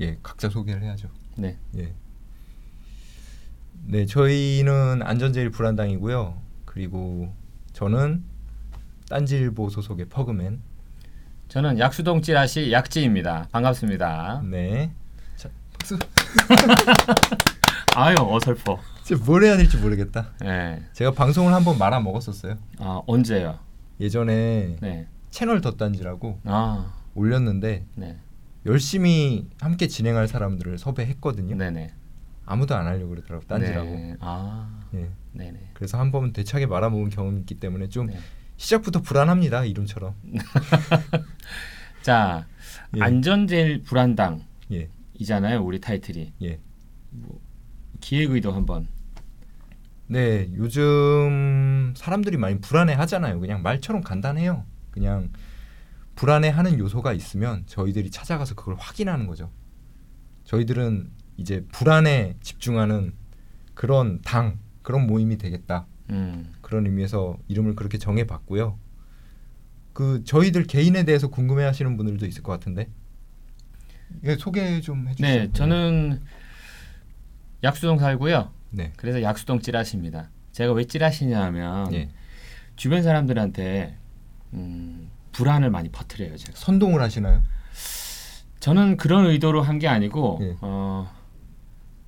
예, 각자 소개를 해야죠. 네. 예. 네, 저희는 안전제일 불안당이고요. 그리고 저는 딴지일보 소속의 퍼그맨. 저는 약수동 찌라시 약지입니다. 반갑습니다. 네. 자, 박수. 아유 어설퍼. 진짜 뭘 해야 될지 모르겠다. 네. 제가 방송을 한번 말아 먹었었어요. 아 언제요? 예전에 네. 채널 덧단지라고 아 올렸는데 네. 열심히 함께 진행할 사람들을 섭외했거든요. 네네. 아무도 안 하려고 그러더라고 딴지라고. 네. 아 예. 네네. 그래서 한번 대차게 말아먹은 경험이 있기 때문에 좀 네. 시작부터 불안합니다 이름처럼. 자 예. 안전제일 불안당 예. 이잖아요 우리 타이틀이 예. 기획 의도 한번 네, 요즘 사람들이 많이 불안해 하잖아요. 그냥 말처럼 간단해요. 그냥 불안해하는 요소가 있으면 저희들이 찾아가서 그걸 확인하는 거죠. 저희들은 이제 불안에 집중하는 그런 당 그런 모임이 되겠다. 음. 그런 의미에서 이름을 그렇게 정해봤고요. 그 저희들 개인에 대해서 궁금해하시는 분들도 있을 것 같은데 예, 소개 좀 해주세요. 네 저는 약수동 살고요. 네, 그래서 약수동 찌라시입니다. 제가 왜 찌라시냐 하면 예. 주변 사람들한테 음, 불안을 많이 퍼뜨려요 제가. 선동을 하시나요? 저는 그런 의도로 한 게 아니고 예. 어,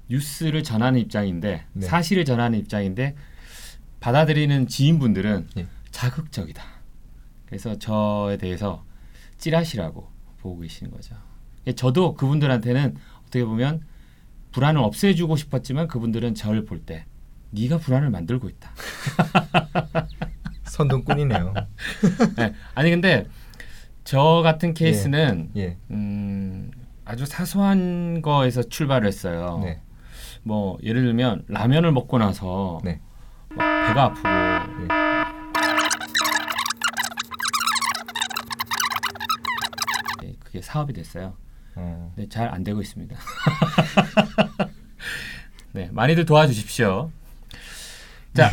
뉴스를 전하는 입장인데 네. 사실을 전하는 입장인데 받아들이는 지인분들은 예. 자극적이다. 그래서 저에 대해서 찌라시라고 보고 계시는 거죠. 예, 저도 그분들한테는 어떻게 보면 불안을 없애주고 싶었지만 그분들은 저를 볼 때 네가 불안을 만들고 있다. 선동꾼이네요. 네, 아니 근데 저 같은 케이스는 예, 음, 아주 사소한 거에서 출발을 했어요. 네, 뭐 예를 들면 라면을 먹고 나서 네. 막 배가 아프고 네, 그게 사업이 됐어요. 어. 네, 잘 안 되고 있습니다. 네, 많이들 도와주십시오. 자,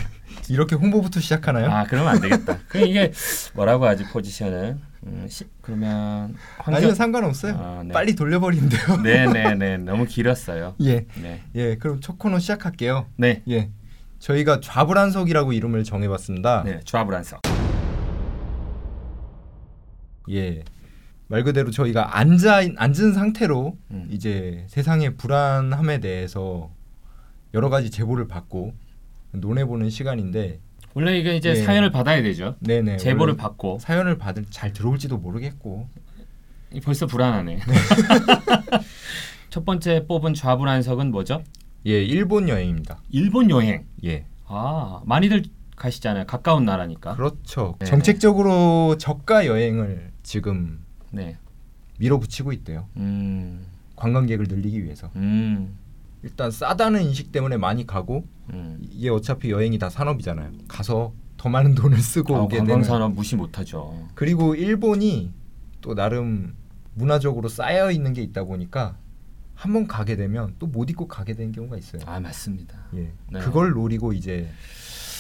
이렇게 홍보부터 시작하나요? 아 그러면 안 되겠다. 그 이게 뭐라고 하지 포지션을? 음, 시, 그러면 아니요 상관없어요. 아, 네. 빨리 돌려버리면 돼요. 네네네 너무 길었어요. 예, 네, 예. 그럼 첫 코너 시작할게요. 네, 예, 저희가 좌불안석이라고 이름을 정해봤습니다. 네, 좌불안석. 예, 말 그대로 저희가 앉아 앉은 상태로 음. 이제 세상의 불안함에 대해서 여러 가지 제보를 받고 논해보는 시간인데, 원래 이게 이제 예. 사연을 받아야 되죠. 네네. 제보를 받고 사연을 받을 잘 들어올지도 모르겠고, 이 벌써 불안하네. 첫 번째 뽑은 좌불안석은 뭐죠? 예, 일본 여행입니다. 일본 여행. 예, 아 많이들 가시잖아요. 가까운 나라니까. 그렇죠. 네네. 정책적으로 저가 여행을 지금 네. 밀어붙이고 있대요. 음. 관광객을 늘리기 위해서. 음. 일단 싸다는 인식 때문에 많이 가고 음. 이게 어차피 여행이 다 산업이잖아요. 가서 더 많은 돈을 쓰고 아, 오게 되는. 관광산업 무시 못하죠. 그리고 일본이 또 나름 문화적으로 쌓여 있는 게 있다 보니까 한 번 가게 되면 또못 잊고 가게 되는 경우가 있어요. 아 맞습니다. 예, 네. 그걸 노리고 이제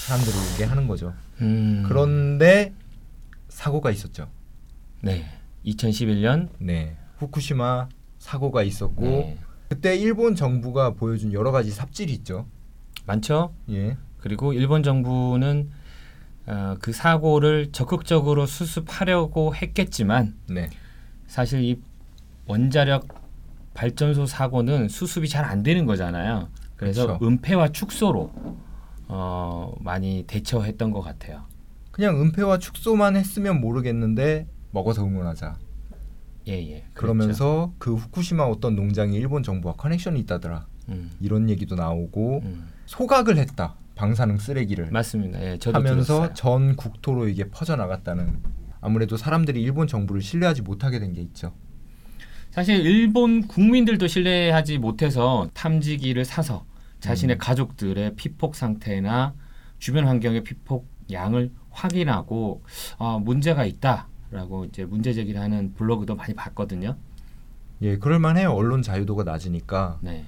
사람들을 오게 하는 거죠. 음. 그런데 사고가 있었죠. 네. 2011년 네, 후쿠시마 사고가 있었고 네. 그때 일본 정부가 보여준 여러 가지 삽질이 있죠. 많죠. 예, 그리고 일본 정부는 어, 그 사고를 적극적으로 수습하려고 했겠지만 네, 사실 이 원자력 발전소 사고는 수습이 잘 안 되는 거잖아요. 그래서 그렇죠. 은폐와 축소로 어, 많이 대처했던 것 같아요. 그냥 은폐와 축소만 했으면 모르겠는데 먹어서 응원하자. 예, 예. 그러면서 그 후쿠시마 어떤 농장이 일본 정부와 커넥션이 있다더라. 음, 이런 얘기도 나오고 음. 소각을 했다. 방사능 쓰레기를 맞습니다. 예, 하면서 들었어요. 전 국토로 이게 퍼져 나갔다는 아무래도 사람들이 일본 정부를 신뢰하지 못하게 된 게 있죠. 사실 일본 국민들도 신뢰하지 못해서 탐지기를 사서 자신의 음. 가족들의 피폭 상태나 주변 환경의 피폭 양을 확인하고 아, 문제가 있다 라고 이제 문제 제기를 하는 블로그도 많이 봤거든요. 예, 그럴 만해요. 언론 자유도가 낮으니까 네.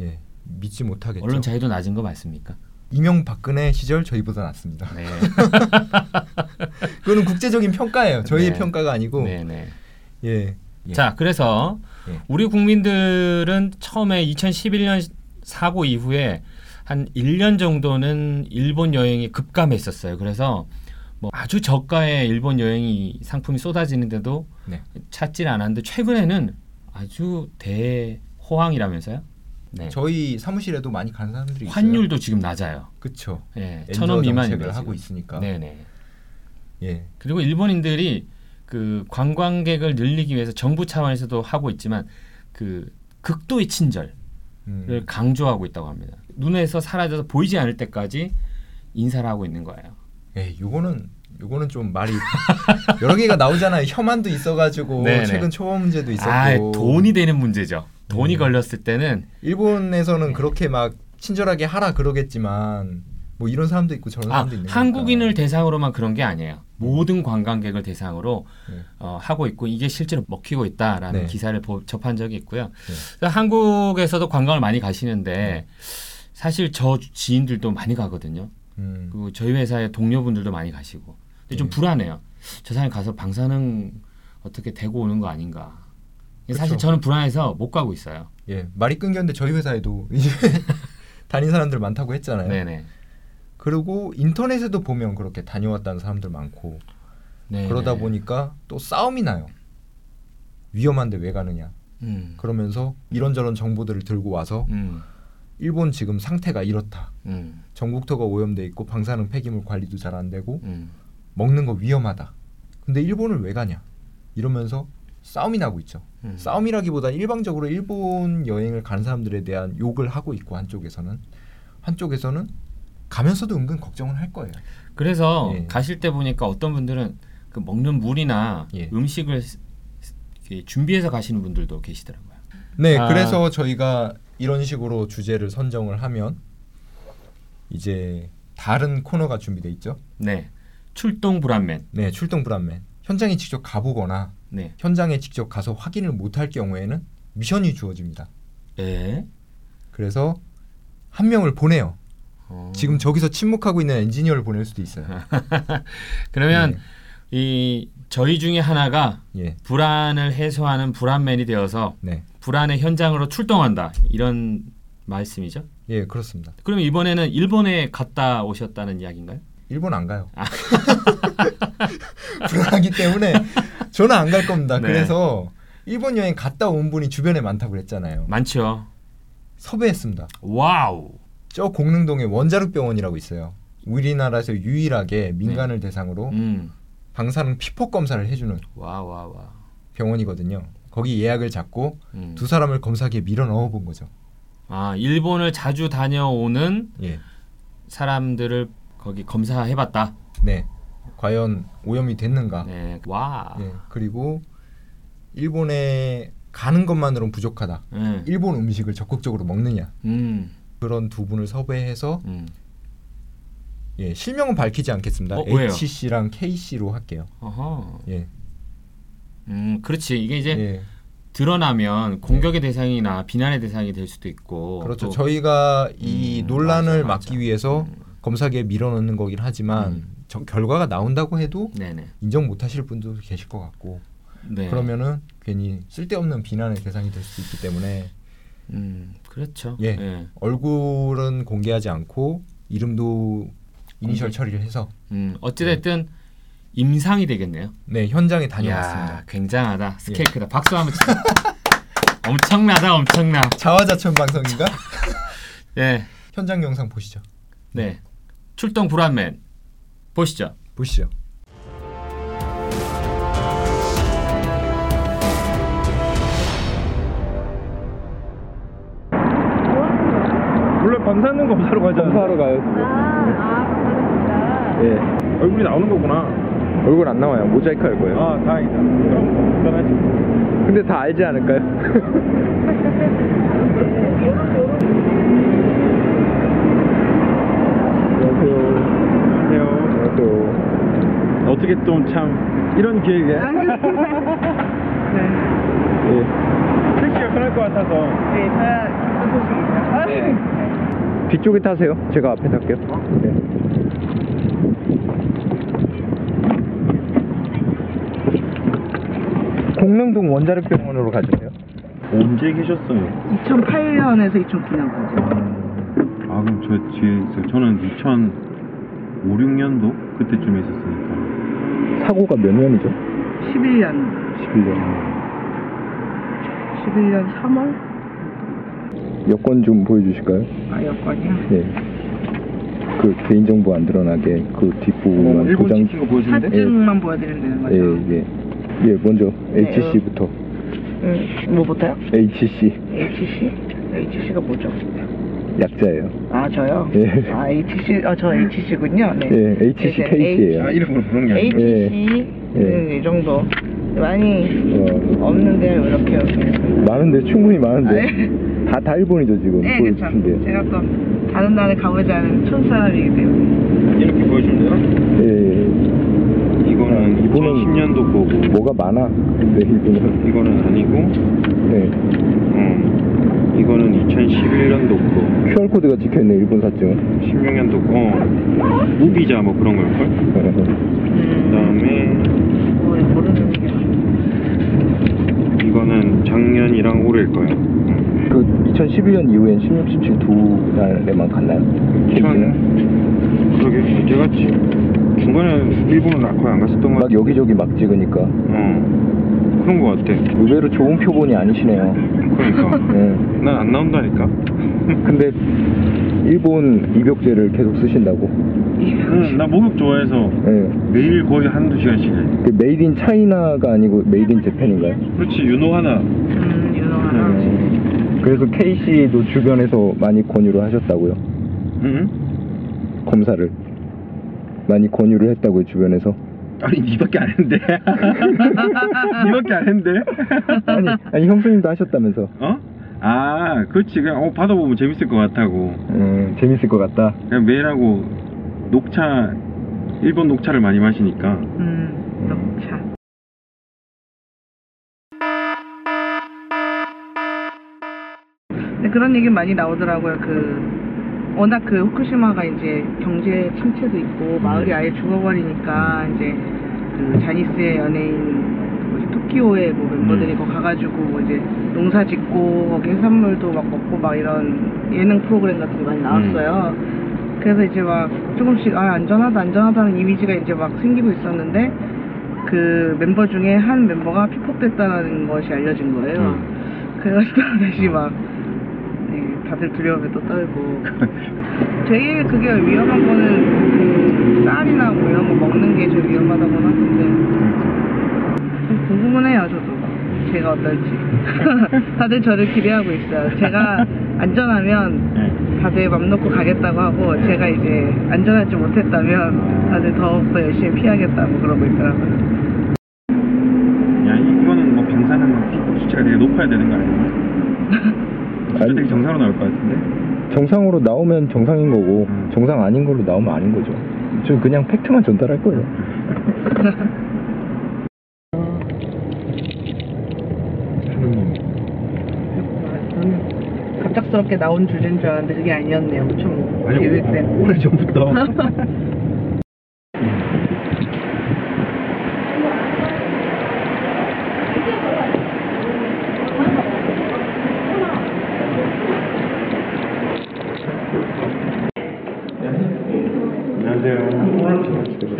예, 믿지 못하겠죠. 언론 자유도 낮은 거 맞습니까? 이명박근혜 시절 저희보다 낫습니다. 네. 그거는 국제적인 평가예요. 저희의 네. 평가가 아니고 네, 네. 예, 예. 자, 그래서 예. 우리 국민들은 처음에 2011년 사고 이후에 한 1년 정도는 일본 여행이 급감했었어요. 그래서 뭐 아주 저가의 일본 여행이 상품이 쏟아지는데도 네. 찾질 않았는데 최근에는 아주 대호황이라면서요? 네. 저희 사무실에도 많이 가는 사람들이 있어요. 환율도 지금 낮아요. 그쵸. 예, 천원 정책을 하고. 있으니까. 네네. 예. 그리고 일본인들이 그 관광객을 늘리기 위해서 정부 차원에서도 하고 있지만 그 극도의 친절을 음. 강조하고 있다고 합니다. 눈에서 사라져서 보이지 않을 때까지 인사를 하고 있는 거예요. 예, 요거는 요거는 좀 말이 여러 개가 나오잖아요. 혐한도 있어가지고 네네. 최근 초범 문제도 있었고. 아, 돈이 되는 문제죠. 돈이 음. 걸렸을 때는 일본에서는 네. 그렇게 막 친절하게 하라 그러겠지만 뭐 이런 사람도 있고 저런 아, 사람도 있는 한국인을 거니까. 대상으로만 그런 게 아니에요. 모든 관광객을 대상으로 네. 어, 하고 있고 이게 실제로 먹히고 있다라는 네. 기사를 보- 접한 적이 있고요. 네. 한국에서도 관광을 많이 가시는데 사실 저 지인들도 많이 가거든요. 음. 그리고 저희 회사의 동료분들도 많이 가시고. 근데 좀 네. 불안해요. 저 사람이 가서 방사능 어떻게 대고 오는 거 아닌가. 사실 그쵸. 저는 불안해서 못 가고 있어요. 예, 말이 끊겼는데 저희 회사에도 이제 다닌 사람들 많다고 했잖아요. 네네. 그리고 인터넷에도 보면 그렇게 다녀왔다는 사람들 많고 네. 그러다 보니까 또 싸움이 나요. 위험한데 왜 가느냐. 음. 그러면서 이런저런 정보들을 들고 와서 음. 일본 지금 상태가 이렇다. 음. 전국토가 오염돼 있고 방사능 폐기물 관리도 잘 안 되고 음. 먹는 거 위험하다. 근데 일본을 왜 가냐? 이러면서 싸움이 나고 있죠. 음. 싸움이라기보다 일방적으로 일본 여행을 가는 사람들에 대한 욕을 하고 있고 한쪽에서는 한쪽에서는 가면서도 은근 걱정을 할 거예요. 그래서 예. 가실 때 보니까 어떤 분들은 그 먹는 물이나 예. 음식을 스- 이렇게 준비해서 가시는 분들도 계시더라고요. 네, 아. 그래서 저희가 이런 식으로 주제를 선정을 하면 이제 다른 코너가 준비돼 있죠. 네. 출동 불안맨. 네, 출동 불안맨. 현장에 직접 가보거나 네. 현장에 직접 가서 확인을 못할 경우에는 미션이 주어집니다. 에? 그래서 한 명을 보내요. 어. 지금 저기서 침묵하고 있는 엔지니어를 보낼 수도 있어요. 그러면 이 저희 중에 하나가 예, 불안을 해소하는 불안맨이 되어서 네, 불안의 현장으로 출동한다. 이런 말씀이죠. 예, 그렇습니다. 그러면 이번에는 일본에 갔다 오셨다는 이야기인가요? 일본 안 가요. 아. 불안하기 때문에 저는 안 갈 겁니다. 네. 그래서 일본 여행 갔다 온 분이 주변에 많다고 그랬잖아요. 많죠. 섭외했습니다. 와우. 저 공릉동에 원자력 병원이라고 있어요. 우리나라에서 유일하게 민간을 대상으로 네. 음. 방사능 피폭 검사를 해주는 와, 와, 와. 병원이거든요. 거기 예약을 잡고 음. 두 사람을 검사기에 밀어 넣어 본 거죠. 아, 일본을 자주 다녀오는 예, 사람들을 거기 검사해 봤다. 네. 과연 오염이 됐는가? 네. 와. 예, 그리고 일본에 가는 것만으로는 부족하다. 네. 일본 음식을 적극적으로 먹느냐? 음. 그런 두 분을 섭외해서 음. 예, 실명은 밝히지 않겠습니다. 어, 왜요? HC랑 KC로 할게요. 어허. 예, 음, 그렇지. 이게 이제 예, 들어나면 공격의 대상이나 비난의 대상이 될 수도 있고. 그렇죠. 또- 저희가 이 음, 논란을 맞아, 맞아. 막기 위해서 음. 검사기에 밀어넣는 거긴 하지만 음. 저- 결과가 나온다고 해도 네네. 인정 못하실 분도 계실 것 같고 네. 그러면은 괜히 쓸데없는 비난의 대상이 될 수 있기 때문에 음, 그렇죠. 예. 예. 얼굴은 공개하지 않고 이름도 이니셜. 처리를 해서 음, 어찌됐든 임상이 되겠네요. 네 현장에 다녀왔습니다. 굉장하다. 스케일 크다. 박수 한번 치자. 엄청나다, 엄청나. 자화자찬 방송인가? 예. 현장 영상 보시죠. 네. 출동 불안맨 보시죠. 보시죠. 원래 방사능 검사로 가잖아. 검사하러 가요. 아, 아, 감사합니다. 예. 얼굴이 나오는 거구나. 얼굴 안 나와요. 모자이크 할 거예요. 아, 다행이다. 그럼 간단하지. 근데 다 알지 않을까요? 안녕하세요. 안녕하세요. 안녕하세요. 어떻게 또 참 이런 기회에 예. 택시가 편할 것 같아서 네, 저야 기쁜 소식입니다. 뒤쪽에 타세요. 제가 앞에 탈게요. 네. 공릉동 원자력병원으로 가주세요. 언제 계셨어요? 2008년에서 2009년까지. 아 그럼 저 뒤에 있어요. 저는 2005, 6년도 그때쯤에 있었으니까. 사고가 몇 년이죠? 11년. 11년. 11년 3월? 여권 좀 보여주실까요? 아, 여권이요? 네. 그 개인정보 안 드러나게 그 뒷부분만 일본 도장. 찍힌 거 보여주는데? 사진만 보여드리면 되는 거죠? 예, 예. 예, 먼저 네, HC부터. 음, 뭐부터요? HC HC? HC가 뭐죠? 약자예요. 아, 저요? 예. 아, HC, 아, 저 HC군요. 네. 예, HC 이제 케이스예요. 아 이름으로 부른 게 아니고. HC는 예. 이 정도. 많이 어, 없는데, 이렇게, 이렇게. 많은데 충분히 많은데. 아, 다, 다 일본이죠 지금 네, 그쵸. 보여주신 게. 제가 또 다른 나라에 가보지 않은 촌사람이기 때문에. 이렇게 보여주면 되나? 예, 예. 이거는 이거는- 2010년도 거고. 뭐가 많아. 근데 이분은. 이거는 아니고. 네. 어. 이거는 2011년도 거. QR 코드가 찍혀 있네 일본 사증은. 16년도 거. 어. 무비자 뭐 그런 걸걸? 음, 그다음에 뭐, 모르는 게. 이거는 작년이랑 올해일 거예요. 음. 그 2012년 이후엔 16, 17 두 달에만 갔나요? 케이스는? 그러게 제가 지- 중간에 일본은 거의 안 갔었던 것만 같아. 여기저기 막 찍으니까 어. 그런 것 같아. 의외로 좋은 표본이 아니시네요. 그러니까. 네. 난 안 나온다니까. 근데 일본 입욕제를 계속 쓰신다고. 응, 나 목욕 좋아해서 네. 매일 거의 한두 시간씩 해. 그 made in China가 아니고 made in Japan인가요? 그렇지, 윤호 하나. 음, 湯の花. 음. 그래서 K씨도 주변에서 많이 권유를 하셨다고요. 응? 검사를. 많이 권유를 했다고요, 주변에서. 아니, 니밖에 안 했는데. 니밖에 안 했는데. 아니, 아니 형수님도 하셨다면서. 어? 아, 그렇지. 그냥, 어, 받아보면 재밌을 것 같다고. 음, 재밌을 것 같다. 그냥 매일 하고, 녹차, 일본 녹차를 많이 마시니까. 음, 녹차. 근데 그런 얘기 많이 나오더라고요. 그 워낙 그 후쿠시마가 이제 경제 침체도 있고 마을이 아예 죽어버리니까 이제 그 자니스의 연예인 토키오의 뭐 멤버들이 음. 거 가가지고 뭐 이제 농사 짓고 거기 해산물도 막 먹고 막 이런 예능 프로그램 같은 게 많이 나왔어요. 그래서 이제 막 조금씩 아 안전하다 안전하다는 이미지가 이제 막 생기고 있었는데 그 멤버 중에 한 멤버가 피폭됐다는 것이 알려진 거예요. 음. 그래가지고 다시 막 네, 다들 두려움에 또 떨고. 제일 그게 위험한 거는 그 쌀이나 뭐 이런 거 먹는 게 제일 위험하다고 하던데. 좀 궁금은 해요 저도. 제가 어떨지. 다들 저를 기대하고 있어요. 제가 안전하면 네. 다들 맘 놓고 가겠다고 하고 제가 이제 안전하지 못했다면 다들 더욱더 열심히 피하겠다고 그러고 있더라고요. 야, 이- 이거는 뭐 방사능 수치가 되게 높아야 되는 거 아니야? 수 치 되게 정상으로 나올 것 같은데? 정상으로 나오면 정상인 거고, 음. 정상 아닌 걸로 나오면 아닌 거죠. 저 그냥 팩트만 전달할 거예요. 저는 갑작스럽게 나온 주제인 줄 알았는데 그게 아니었네요 엄청 아니, 계획된 오- 오래 전부터.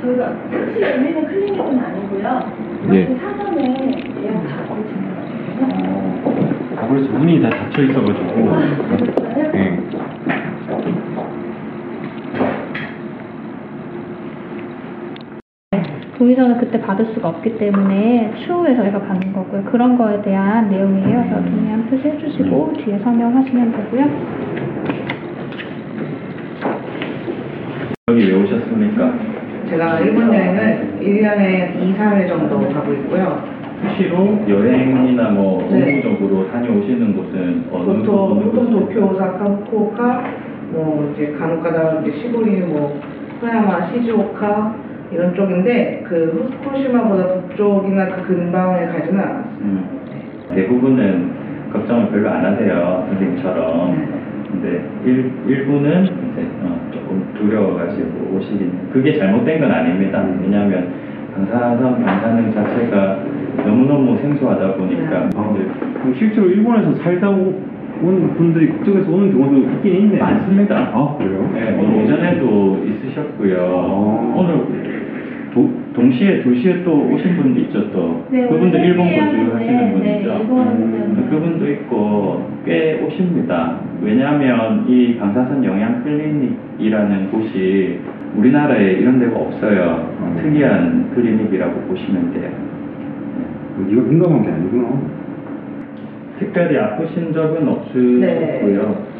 저희가 혹시 열리는 클리닉은 아니고요. 예. 그 사전에 예약 다 해주는 거거든요. 아, 그래서 문이 다 닫혀 있어가지고. 그랬어요? 네. 동의서는 그때 받을 수가 없기 때문에 추후에 저희가 받는 거고요. 그런 거에 대한 내용이에요. 그래서 동의한 표시 해 주시고 뒤에 설명하시면 되고요. 여기 왜 오셨습니까? 제가 일본 여행을 1년에 2, 3회 정도 가고 있고요 수시로 여행이나 뭐 네. 업무적으로 다녀오시는 곳은 어느 보통, 보통? 도쿄, 오사카, 후쿠오카, 뭐 이제 간혹가다 이제 시골인 뭐 후야마, 시즈오카 이런 쪽인데 그 후쿠시마보다 북쪽이나 그 근방에 가지는 않았어요. 음. 대부분은 걱정을 별로 안 하세요 선생님처럼 근데 일, 일부는 이제 어, 조금 두려워가지고 오시긴 그게 잘못된 건 아닙니다. 왜냐하면 방사선 방사능 자체가 너무너무 생소하다 보니까 아, 이제 그럼 실제로 일본에서 살다 오- 온 분들이 걱정해서 오는 경우도 있긴 있네. 많습니다. 아, 그래요? 네, 오늘 오전에도 있으셨고요. 아. 오늘 도, 동시에 2시에 또 오신 분도 있죠 또. 네, 그분도 오늘 일본 세미하는데, 거주 하시는 네, 분이죠. 일본 음, 분들. 그분도 있고 꽤 오십니다. 왜냐하면 이 방사선 영양 클리닉이라는 곳이 우리나라에 이런 데가 없어요. 음. 특이한 클리닉이라고 보시면 돼요. 네가 민감한 게 아니구나. 특별히 아프신 적은 네. 없으고요.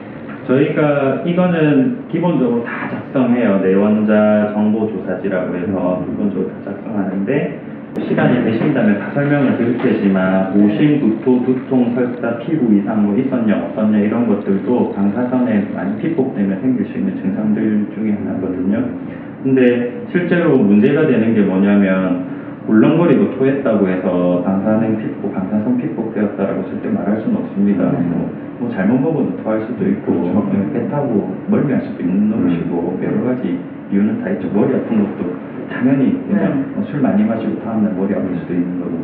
저희가 이거는 기본적으로 다 작성해요. 내원자 정보 조사지라고 해서 기본적으로 다 작성하는데 시간이 되신다면 다 설명을 드릴 테지만 오심, 구토, 두통, 설사, 피부 이상 뭐 있었냐 없었냐 이런 것들도 방사선에 많이 피폭되면 생길 수 있는 증상들 중에 하나거든요. 근데 실제로 문제가 되는 게 뭐냐면 울렁거리고 토했다고 해서 방사능 피폭, 방사선 피폭되었다라고 절대 말할 수는 없습니다. 뭐, 뭐 잘못 먹어도 토할 수도 있고, 그렇죠. 네, 배 타고 멀미할 수도 있는 놈이시고, 여러 가지 이유는 다 있죠. 머리 아픈 것도 당연히 그냥 네. 뭐술 많이 마시고 다음날 머리 아플 수도 있는 거고,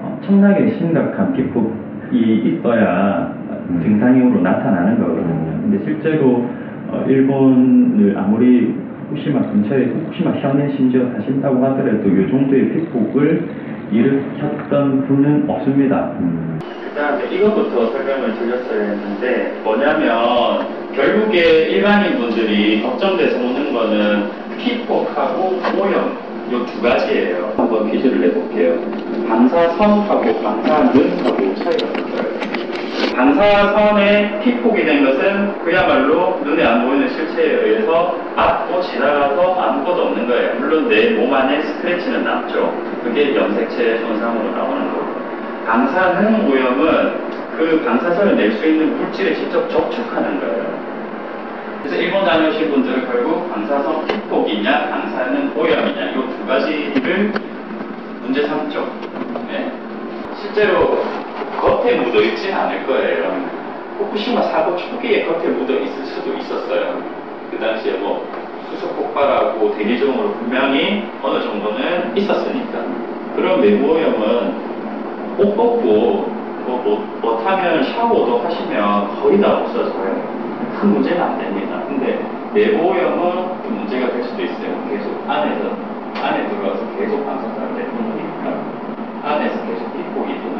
어, 엄청나게 심각한 피폭이 있어야 음. 증상으로 나타나는 거거든요. 근데 실제로 어, 일본을 아무리 후쿠시마 근처에 후쿠시마 현에 심지어 사신다고 하더라도 이 정도의 피폭을 일으켰던 분은 없습니다. 음. 그다음에 이것부터 설명을 드렸어야 했는데 뭐냐면 결국에 일반인 분들이 걱정돼서 오는 거는 피폭하고 오염 이 두 가지예요. 한번 퀴즈를 내볼게요. 방사선하고 있어요. 방사선에 피폭이 된 것은 그야말로 눈에 안 보이는 실체에 의해서 앞고 지나가서 아무것도 없는 거예요. 물론 내 몸 안에 스크래치는 남죠. 그게 염색체 손상으로 나오는 거고. 방사능 오염은 그 방사선을 낼 수 있는 물질에 직접 접촉하는 거예요. 그래서 일본 다녀오신 분들은 결국 방사선 피폭이냐 방사능 오염이냐 이 두 가지를 문제 삼죠. 네. 실제로 겉에 묻어 있진 않을 거예요. 후쿠시마 사고 초기에 겉에 묻어 있을 수도 있었어요. 그 당시에 뭐 수소 폭발하고 대기종으로 분명히 어느 정도는 있었으니까. 그런 외부 오염은 옷 벗고 뭐, 뭐, 못하면 샤워도 하시면 거의 다 없어져요. 큰 문제는 안 됩니다. 근데 내부 오염은 좀 문제가 될 수도 있어요. 계속 안에서 안에 들어가서 계속 방사선을 내뿜으니까 안에서 계속 도는 거잖아요.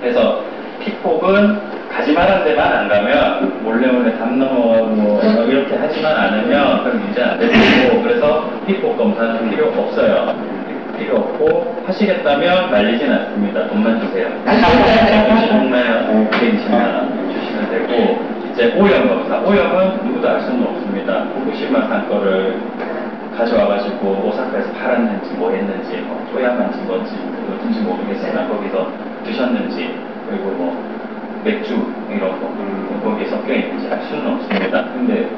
그래서 피폭은 가지만한 데만 안 가면 몰래 몰래 담 넘어 뭐 이렇게 하지만 않으면 그럼 문제 안 되고 그래서 피폭 검사는 필요 없어요. 필요 없고 하시겠다면 말리진 않습니다. 돈만 주세요. 주시면 120만 원 주시면 되고 이제 오염 검사. 오염은 누구도 알 수는 없습니다. 후쿠시마 산 거를 가져와가지고 오사카에서 팔았는지 뭐 했는지 뭐 토양한지 뭔지 어딘지 모르겠으나 거기서 드셨는지 그리고 뭐 맥주 이런 거 음, 거기에 섞여 있는지 알 수는 없습니다. 근데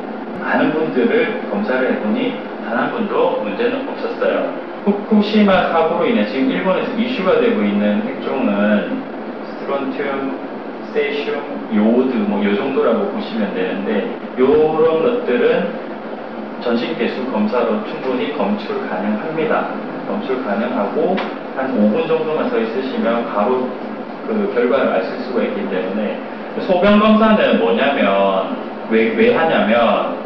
많은 분들을 검사를 해보니 단 한 분도 문제는 없었어요. 후쿠시마 사고로 인해 지금 일본에서 이슈가 되고 있는 핵종은 스트론튬, 세슘, 요오드 뭐 요 정도라고 보시면 되는데 요런 것들은 전신 개수 검사로 충분히 검출 가능합니다. 검출 가능하고 한 5분 정도만 서 있으시면 바로 그 결과를 아실 수가 있기 때문에 소변 검사는 뭐냐면 왜, 왜 하냐면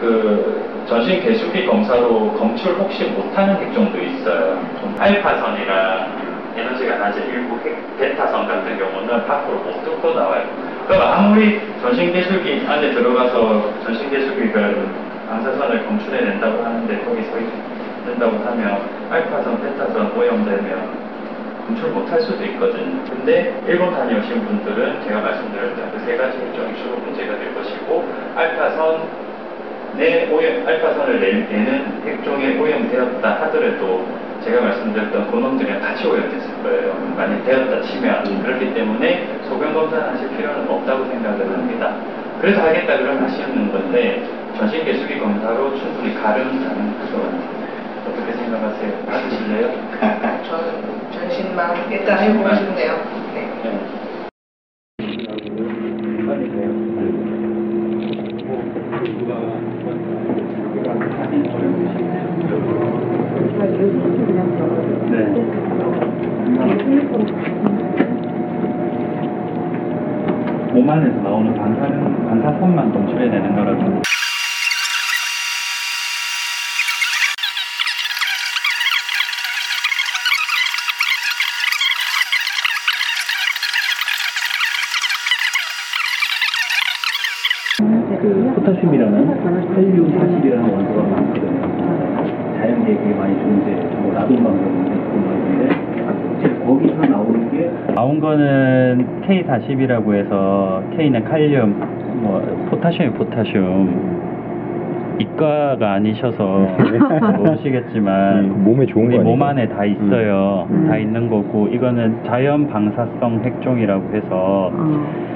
그 전신 개수기 검사로 검출 혹시 못하는 핵종도 있어요. 알파선이랑 에너지가 낮은 일부 핵, 베타선 같은 경우는 밖으로 못 뚫고 나와요. 그럼 아무리 전신 개수기 안에 들어가서 전신 개수기가 방사선을 검출해낸다고 하는데 거기 서 있는다고 하면 알파선, 베타선 오염되면 검출 못할 수도 있거든요. 근데 일본 다녀오신 분들은 제가 말씀드렸던 그 세 가지 핵종이 주로 문제가 될 것이고 알파선 내 오염, 알파선을 내, 내는 핵종에 오염되었다 하더라도 제가 말씀드렸던 그놈들이랑 같이 오염됐을 거예요. 만약 되었다 치면 그렇기 때문에 소변 검사를 하실 필요는 없다고 생각을 합니다. 그래서 하겠다 그러면 하시는 건데 전신 개수기 검사로 충분히 가름 가능할 것 어떻게 생각하세요? 받으실래요? 저는 전신만 일단 해보고 싶네요. 네. 네. 네. 네. 네. 네. 네. 네. 몸 안에서 나오는 반사선만 검출해내는 거라서 K40이라고 해서 K는 칼륨, 뭐 포타슘이 포타슘. 이과가 아니셔서 모르시겠지만 몸에 좋은 우리 거 몸? 안에 다 있어요. 다 있는 거고 이거는 자연 방사성 핵종이라고 해서 어.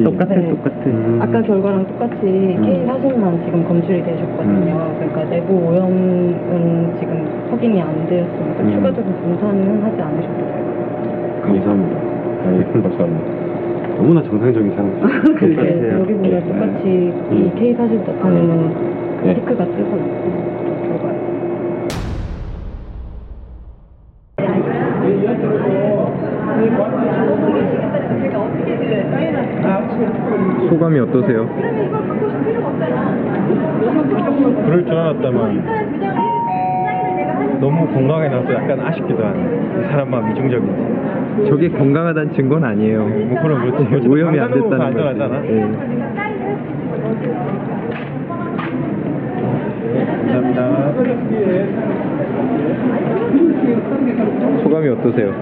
똑같, 거지. 똑같아 네. 똑같아. 아까 결과랑 똑같이 K40만 지금 검출이 되셨거든요. 그러니까 내부 오염은 지금 확인이 안 되었으니까 음. 추가적인 검사는 하지 않으셔도 될것 같습니다. 감사합니다. 네, 감사합니다. 너무나 정상적인 상태. 그게 여기 보면 똑같이 이 K40 나타내는 그 네. 피크가 뜨고 있고 결과. 소감이 어떠세요? 그럴 줄 알았다만 너무 건강하게 나서 약간 아쉽기도 하네. 이 사람만 미중적인지. 저게 건강하다는 증거는 아니에요. 뭐 그런 거지. 오염이 안 됐다는 안전하잖아. 거지. 예. 감사합니다. 소감이 어떠세요?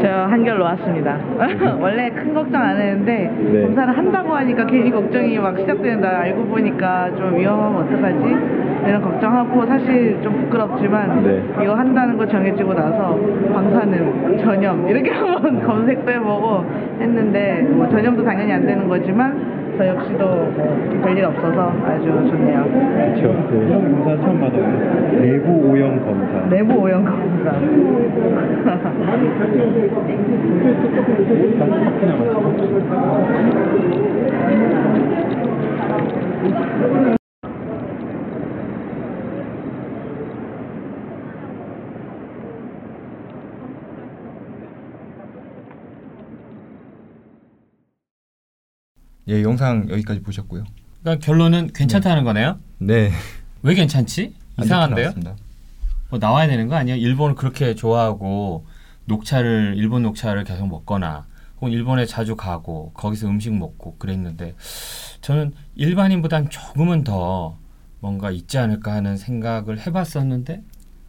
저 한결로 왔습니다. 원래 큰 걱정 안 했는데 네. 검사를 한다고 하니까 괜히 걱정이 막 시작된다. 알고 보니까 좀 위험하면 어떡하지? 이런 걱정하고 사실 좀 부끄럽지만 네. 이거 한다는 거 정해지고 나서 방사능, 전염 이렇게 한번 검색도 해보고 했는데 뭐 전염도 당연히 안 되는 거지만 저 역시도 뭐 별일 없어서 아주 좋네요. 그렇죠. 이런 검사 처음 받아요. 내부 오염 검사. 내부 오염 검사. 커피나 마시고. 예, 영상 여기까지 보셨고요. 그러니까 결론은 괜찮다는 거네요. 네. 왜 괜찮지? 안 이상한데요? 뭐 나와야 되는 거 아니야? 일본을 그렇게 좋아하고 녹차를 일본 녹차를 계속 먹거나 혹은 일본에 자주 가고 거기서 음식 먹고 그랬는데 저는 일반인보단 조금은 더 뭔가 있지 않을까 하는 생각을 해봤었는데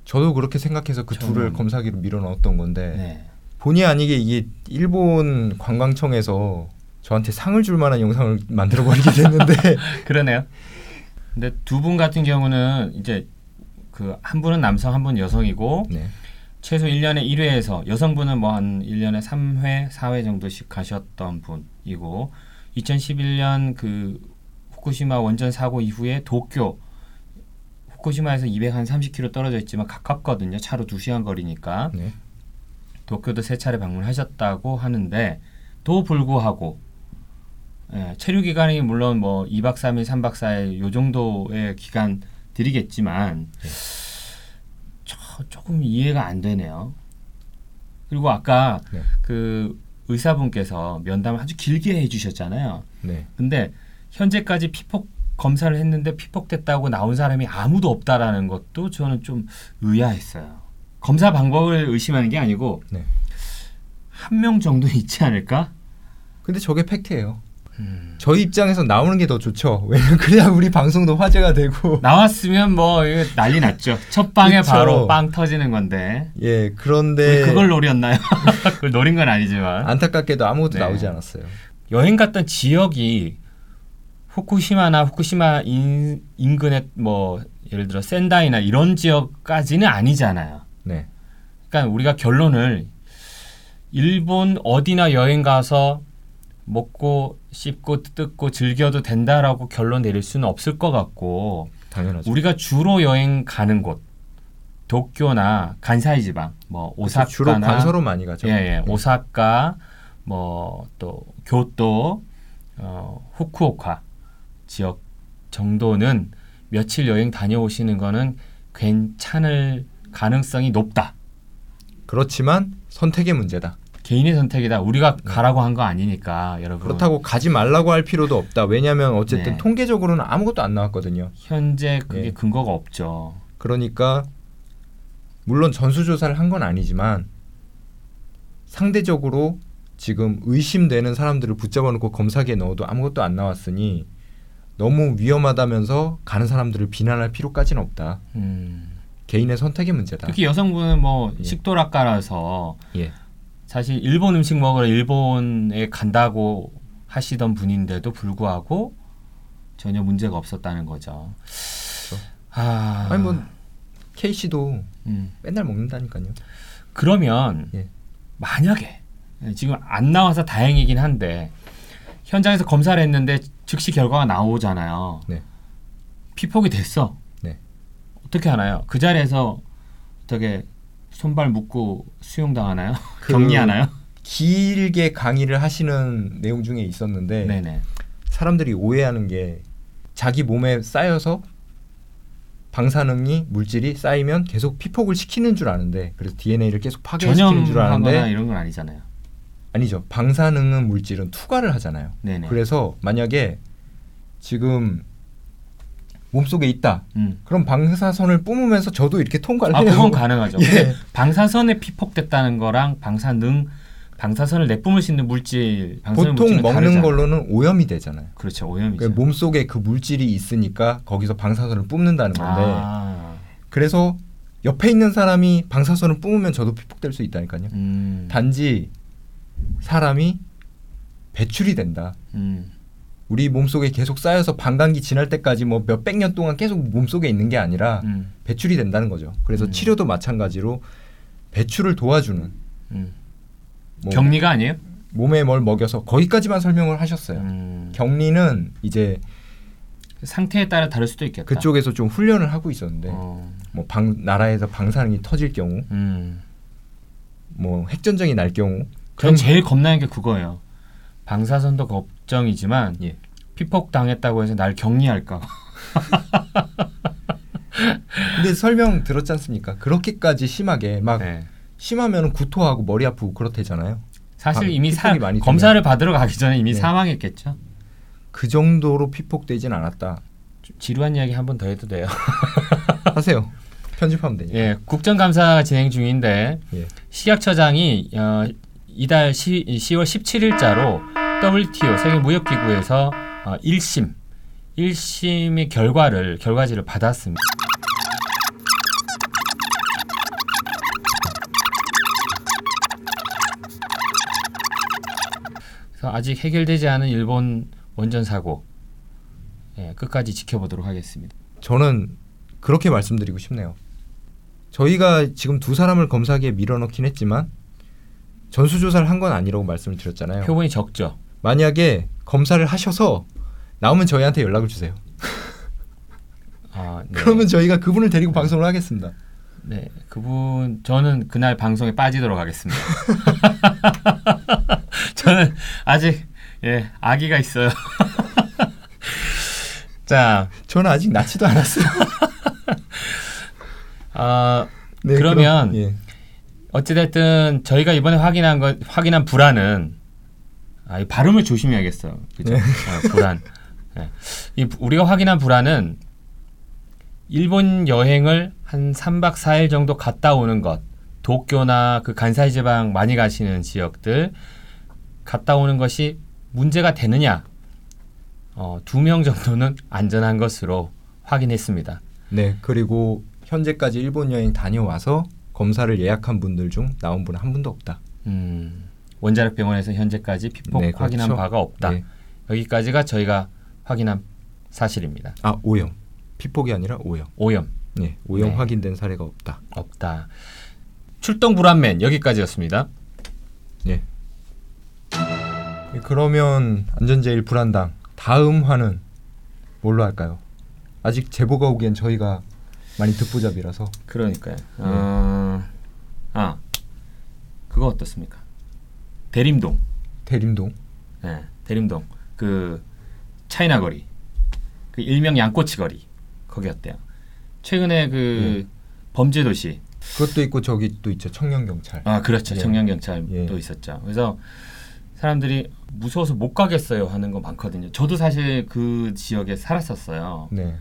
저도 그렇게 생각해서 그 둘을 검사기로 밀어 넣었던 건데 네. 본의 아니게 이게 일본 관광청에서 저한테 상을 줄 만한 영상을 만들어 버리게 됐는데 그러네요. 근데 두 분 같은 경우는 이제 그 한 분은 남성 한 분은 여성이고 네. 최소 1년에 1회에서 여성분은 뭐 한 1년에 3회, 4회 정도씩 가셨던 분이고 2011년 그 후쿠시마 원전 사고 이후에 도쿄 후쿠시마에서 230km 떨어져 있지만 가깝거든요. 차로 2시간 거리니까. 네. 도쿄도 세 차례 방문하셨다고 하는데 또 불구하고 예, 체류 기간이 물론 뭐 2박 3일, 3박 4일 요 정도의 기간 드리겠지만 저, 조금 이해가 안 되네요. 그리고 아까 네. 그 의사분께서 면담을 아주 길게 해주셨잖아요. 네. 근데 현재까지 피폭 검사를 했는데 피폭됐다고 나온 사람이 아무도 없다라는 것도 저는 좀 의아했어요. 검사 방법을 의심하는 게 아니고 네. 한명 정도 있지 않을까? 근데 저게 팩트예요. 음. 저희 입장에서 나오는 게 더 좋죠. 왜냐면 그래야 우리 방송도 화제가 되고 나왔으면 뭐 난리 났죠. 첫 방에 그쵸. 바로 빵 터지는 건데 예, 그런데 그걸 노렸나요? 그걸 노린 건 아니지만 안타깝게도 아무것도 네. 나오지 않았어요. 여행 갔던 지역이 후쿠시마나 후쿠시마 인, 인근의 뭐 예를 들어 센다이나 이런 지역까지는 아니잖아요. 네. 그러니까 우리가 결론을 일본 어디나 여행 가서 먹고 씹고 뜯고 즐겨도 된다라고 결론 내릴 수는 없을 것 같고 당연하죠. 우리가 주로 여행 가는 곳 도쿄나 간사이 지방 뭐 오사카나 주로 관서로 많이 가죠. 예, 예. 네. 오사카 뭐 또 교토 어, 후쿠오카 지역 정도는 며칠 여행 다녀오시는 거는 괜찮을 가능성이 높다. 그렇지만 선택의 문제다. 개인의 선택이다. 우리가 가라고 한 거 아니니까 여러분. 그렇다고 가지 말라고 할 필요도 없다. 왜냐하면 어쨌든 네. 통계적으로는 아무것도 안 나왔거든요. 현재 그게 예. 근거가 없죠. 그러니까 물론 전수조사를 한 건 아니지만 상대적으로 지금 의심되는 사람들을 붙잡아놓고 검사기에 넣어도 아무것도 안 나왔으니 너무 위험하다면서 가는 사람들을 비난할 필요까지는 없다. 음. 개인의 선택의 문제다. 특히 여성분은 뭐 예. 식도락가라서 예. 사실 일본 음식 먹으러 일본에 간다고 하시던 분인데도 불구하고 전혀 문제가 없었다는 거죠. 아, 아니 뭐 K 씨도 음. 맨날 먹는다니까요. 그러면 예. 만약에 지금 안 나와서 다행이긴 한데 현장에서 검사를 했는데 즉시 결과가 나오잖아요. 네. 피폭이 됐어. 네. 어떻게 하나요? 그 자리에서 어떻게 손발 묶고 수용당하나요? 그 격리하나요? 길게 강의를 하시는 내용 중에 있었는데 네네. 사람들이 오해하는 게 자기 몸에 쌓여서 방사능이 물질이 쌓이면 계속 피폭을 시키는 줄 아는데 그래서 DNA를 계속 파괴시키는 줄 아는데 이런 건 아니잖아요. 아니죠 방사능은 물질은 투과를 하잖아요. 네네. 그래서 만약에 지금 몸속에 있다. 음. 그럼 방사선을 뿜으면서 저도 이렇게 통과를 아 해요. 그건 가능하죠. 예. 방사선에 피폭됐다는 거랑 방사능 방사선을 내뿜을 수 있는 물질 보통 먹는 다르잖아요. 걸로는 오염이 되잖아요. 그렇죠 오염이죠. 그러니까 몸속에 그 물질이 있으니까 거기서 방사선을 뿜는다는 건데 아, 그래서 옆에 있는 사람이 방사선을 뿜으면 저도 피폭될 수 있다니까요. 음, 단지 사람이 배출이 된다. 음, 우리 몸속에 계속 쌓여서 방광기 지날 때까지 뭐 몇백 년 동안 계속 몸속에 있는 게 아니라 음, 배출이 된다는 거죠. 그래서 음. 치료도 마찬가지로 배출을 도와주는 음. 뭐 격리가 아니에요? 몸에 뭘 먹여서 거기까지만 설명을 하셨어요. 음, 격리는 이제 상태에 따라 다를 수도 있겠다. 그쪽에서 좀 훈련을 하고 있었는데 어, 뭐 방, 나라에서 방사능이 터질 경우 음. 뭐 핵전쟁이 날 경우 전 그럼 제일 겁나는 게 그거예요. 방사선도 걱정이지만 예. 피폭 당했다고 해서 날 격리할까. 근데 설명 들었지 않습니까? 그렇게까지 심하게 막 네. 심하면 구토하고 머리 아프고 그렇대잖아요. 사실 아, 이미 사, 검사를 받으러 가기 전에 이미 네. 사망했겠죠. 그 정도로 피폭되진 않았다. 좀 지루한 이야기 한 번 더 해도 돼요. 하세요. 편집하면 되니까. 예, 국정감사가 진행 중인데 예. 식약처장이 어, 이달 시, 10월 17일자로 WTO 세계 무역 기구에서 어, 1심 1심의 결과를 결과지를 받았습니다. 그래서 아직 해결되지 않은 일본 원전 사고 예, 끝까지 지켜보도록 하겠습니다. 저는 그렇게 말씀드리고 싶네요. 저희가 지금 두 사람을 검사기에 밀어넣긴 했지만 전수조사를 한 건 아니라고 말씀을 드렸잖아요. 표본이 적죠. 만약에 검사를 하셔서 나오면 저희한테 연락을 주세요. 아, 네. 그러면 저희가 그분을 데리고 방송을 하겠습니다. 네, 그분 저는 그날 방송에 빠지도록 하겠습니다. 저는 아직 예 아기가 있어요. 자, 저는 아직 낳지도 않았어요. 어, 네, 그러면 그럼, 예. 어찌됐든 저희가 이번에 확인한 것 확인한 불안은 아, 이 발음을 조심해야겠어요. 그죠? 네. 아, 불안. 예. 이 부- 우리가 확인한 불안은 일본 여행을 한 3박 4일 정도 갔다 오는 것. 도쿄나 그 간사이 지방 많이 가시는 지역들 갔다 오는 것이 문제가 되느냐? 어, 두 명 정도는 안전한 것으로 확인했습니다. 네, 그리고 현재까지 일본 여행 다녀와서 검사를 예약한 분들 중 나온 분은 한 분도 없다. 음, 원자력 병원에서 현재까지 피폭 네, 확인한 그렇죠. 바가 없다. 네. 여기까지가 저희가 확인한 사실입니다. 아 오염, 피폭이 아니라 오염. 오염 네, 오염 네. 확인된 사례가 없다. 없다. 출동 불안맨 여기까지였습니다. 예. 그러면 안전제일 불안당 다음 화는 뭘로 할까요? 아직 제보가 오기엔 저희가 많이 듣보잡이라서 그러니까요. 어... 아 그거 어떻습니까? 대림동. 대림동 네, 대림동 그 차이나 거리, 그 일명 양꼬치 거리 거기 어때요? 최근에 그 범죄 도시 그것도 있고 저기 또 있죠 청년 경찰. 아 그렇죠 예. 청년 경찰도 예. 있었죠. 그래서 사람들이 무서워서 못 가겠어요 하는 거 많거든요. 저도 사실 그 지역에 살았었어요. 네.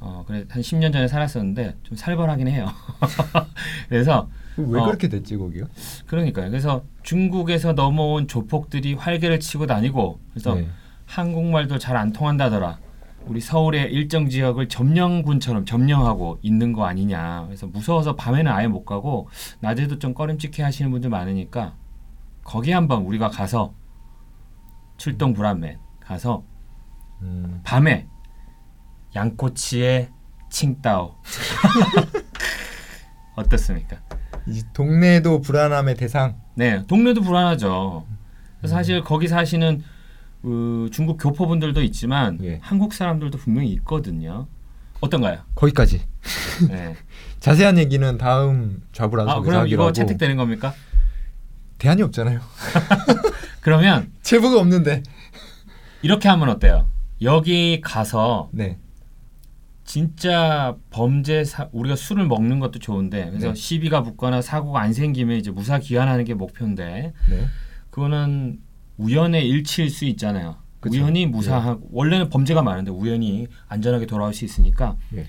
어 그래 한 10년 전에 살았었는데 좀 살벌하긴 해요. 그래서 왜 어. 그렇게 됐지 거기요? 그러니까요. 그래서 중국에서 넘어온 조폭들이 활개를 치고 다니고 그래서 네. 한국말도 잘 안 통한다더라. 우리 서울의 일정 지역을 점령군처럼 점령하고 있는 거 아니냐. 그래서 무서워서 밤에는 아예 못 가고 낮에도 좀 꺼림칙해 하시는 분들 많으니까 거기 한번 우리가 가서 출동 불안맨 가서 음, 밤에 양꼬치에 칭따오 어떻습니까? 이 동네도 불안함의 대상. 네, 동네도 불안하죠. 사실 거기 사시는 그 중국 교포분들도 있지만 예. 한국 사람들도 분명히 있거든요. 어떤가요? 거기까지. 네. 자세한 얘기는 다음 좌불안석에서 아, 그럼 이거 채택되는 겁니까? 대안이 없잖아요. 그러면 제보가 없는데. 이렇게 하면 어때요? 여기 가서 네. 진짜 범죄 사, 우리가 술을 먹는 것도 좋은데 그래서 네. 시비가 붙거나 사고가 안 생기면 이제 무사 귀환하는 게 목표인데 네. 그거는 우연의 일치일 수 있잖아요. 그쵸. 예. 우연히 무사하고 원래는 범죄가 많은데 우연히 안전하게 돌아올 수 있으니까 예.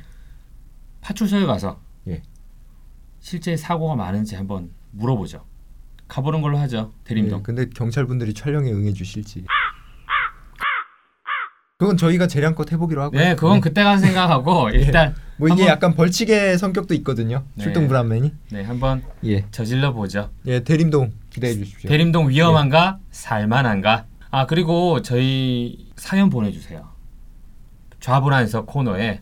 파출소에 가서 예. 실제 사고가 많은지 한번 물어보죠. 가보는 걸로 하죠. 대림동. 예, 근데 경찰분들이 촬영에 응해 주실지. 그건 저희가 재량껏 해보기로 하고요. 네, 그건 그때 가서 생각하고 일단 뭐 이게 약간 벌칙의 성격도 있거든요. 네. 출동 불안맨이. 네 한번 예. 저질러 보죠. 예, 대림동 기대해 주십시오. 대림동 위험한가 살만한가. 아 그리고 저희 사연 보내 주세요. 좌불안서 코너에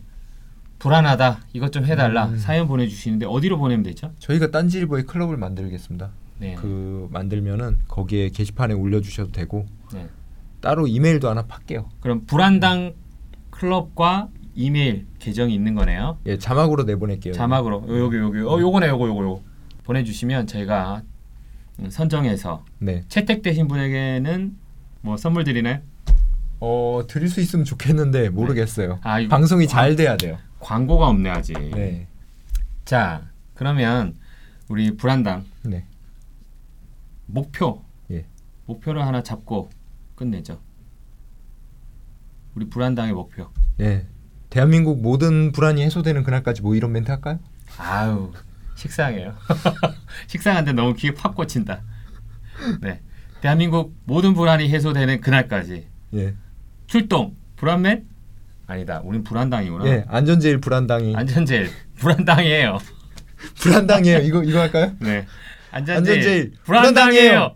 불안하다 이것 좀 해달라 음. 사연 보내 주시는데 어디로 보내면 되죠? 저희가 딴지일보의 클럽을 만들겠습니다. 네. 그 만들면은 거기에 게시판에 올려 주셔도 되고 네. 따로 이메일도 하나 팔게요. 그럼 불안당 클럽과 이메일 계정이 있는 거네요. 예, 자막으로 내보낼게요. 자막으로 요, 여기 여기 어 요거네 요거 요거 요거 보내주시면 저희가 음, 선정해서 네. 채택되신 분에게는 뭐 선물 드리나요? 어 드릴 수 있으면 좋겠는데 모르겠어요. 아, 이거 방송이 광- 잘 돼야 돼요. 광고가 없네 아직. 네. 자 그러면 우리 불안당 네. 목표 예. 목표를 하나 잡고 끝내죠. 우리 불안당의 목표. 예. 대한민국 모든 불안이 해소되는 그날까지 뭐 이런 멘트 할까요? 아우 식상해요. 식상한데 너무 귀에 팍 꽂힌다. 네, 대한민국 모든 불안이 해소되는 그날까지 예. 출동 불안맨 아니다. 우린 불안당이구나. 예. 안전제일 불안당이 안전제일 불안당이에요. 불안당이에요. 이거 이거 할까요? 네, 안전제일, 안전제일 불안당이에요.